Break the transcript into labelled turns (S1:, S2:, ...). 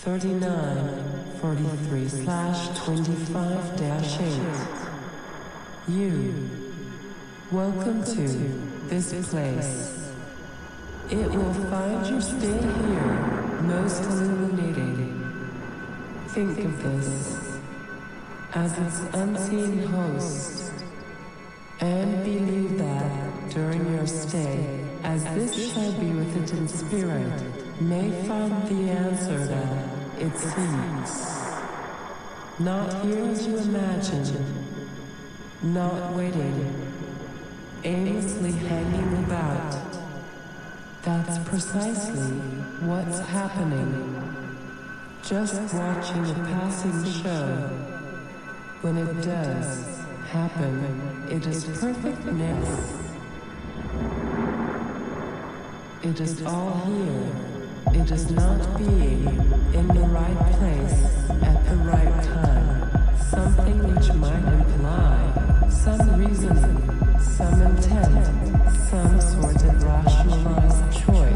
S1: 3943 slash 25 dash 8. You. Welcome to this place. It will find your stay here most illuminating. Think of this as its unseen host. And believe that during your stay, as this shall be with it in spirit, may find the answer that it seeks. Not here as you imagine, not waiting, aimlessly hanging about. That's precisely what's happening. Just watching a passing show. When it does happen, it is perfectness. It is all here. It is not being in the right place at the right time. Something which might imply some reasoning, some intent, some sort of rationalized choice.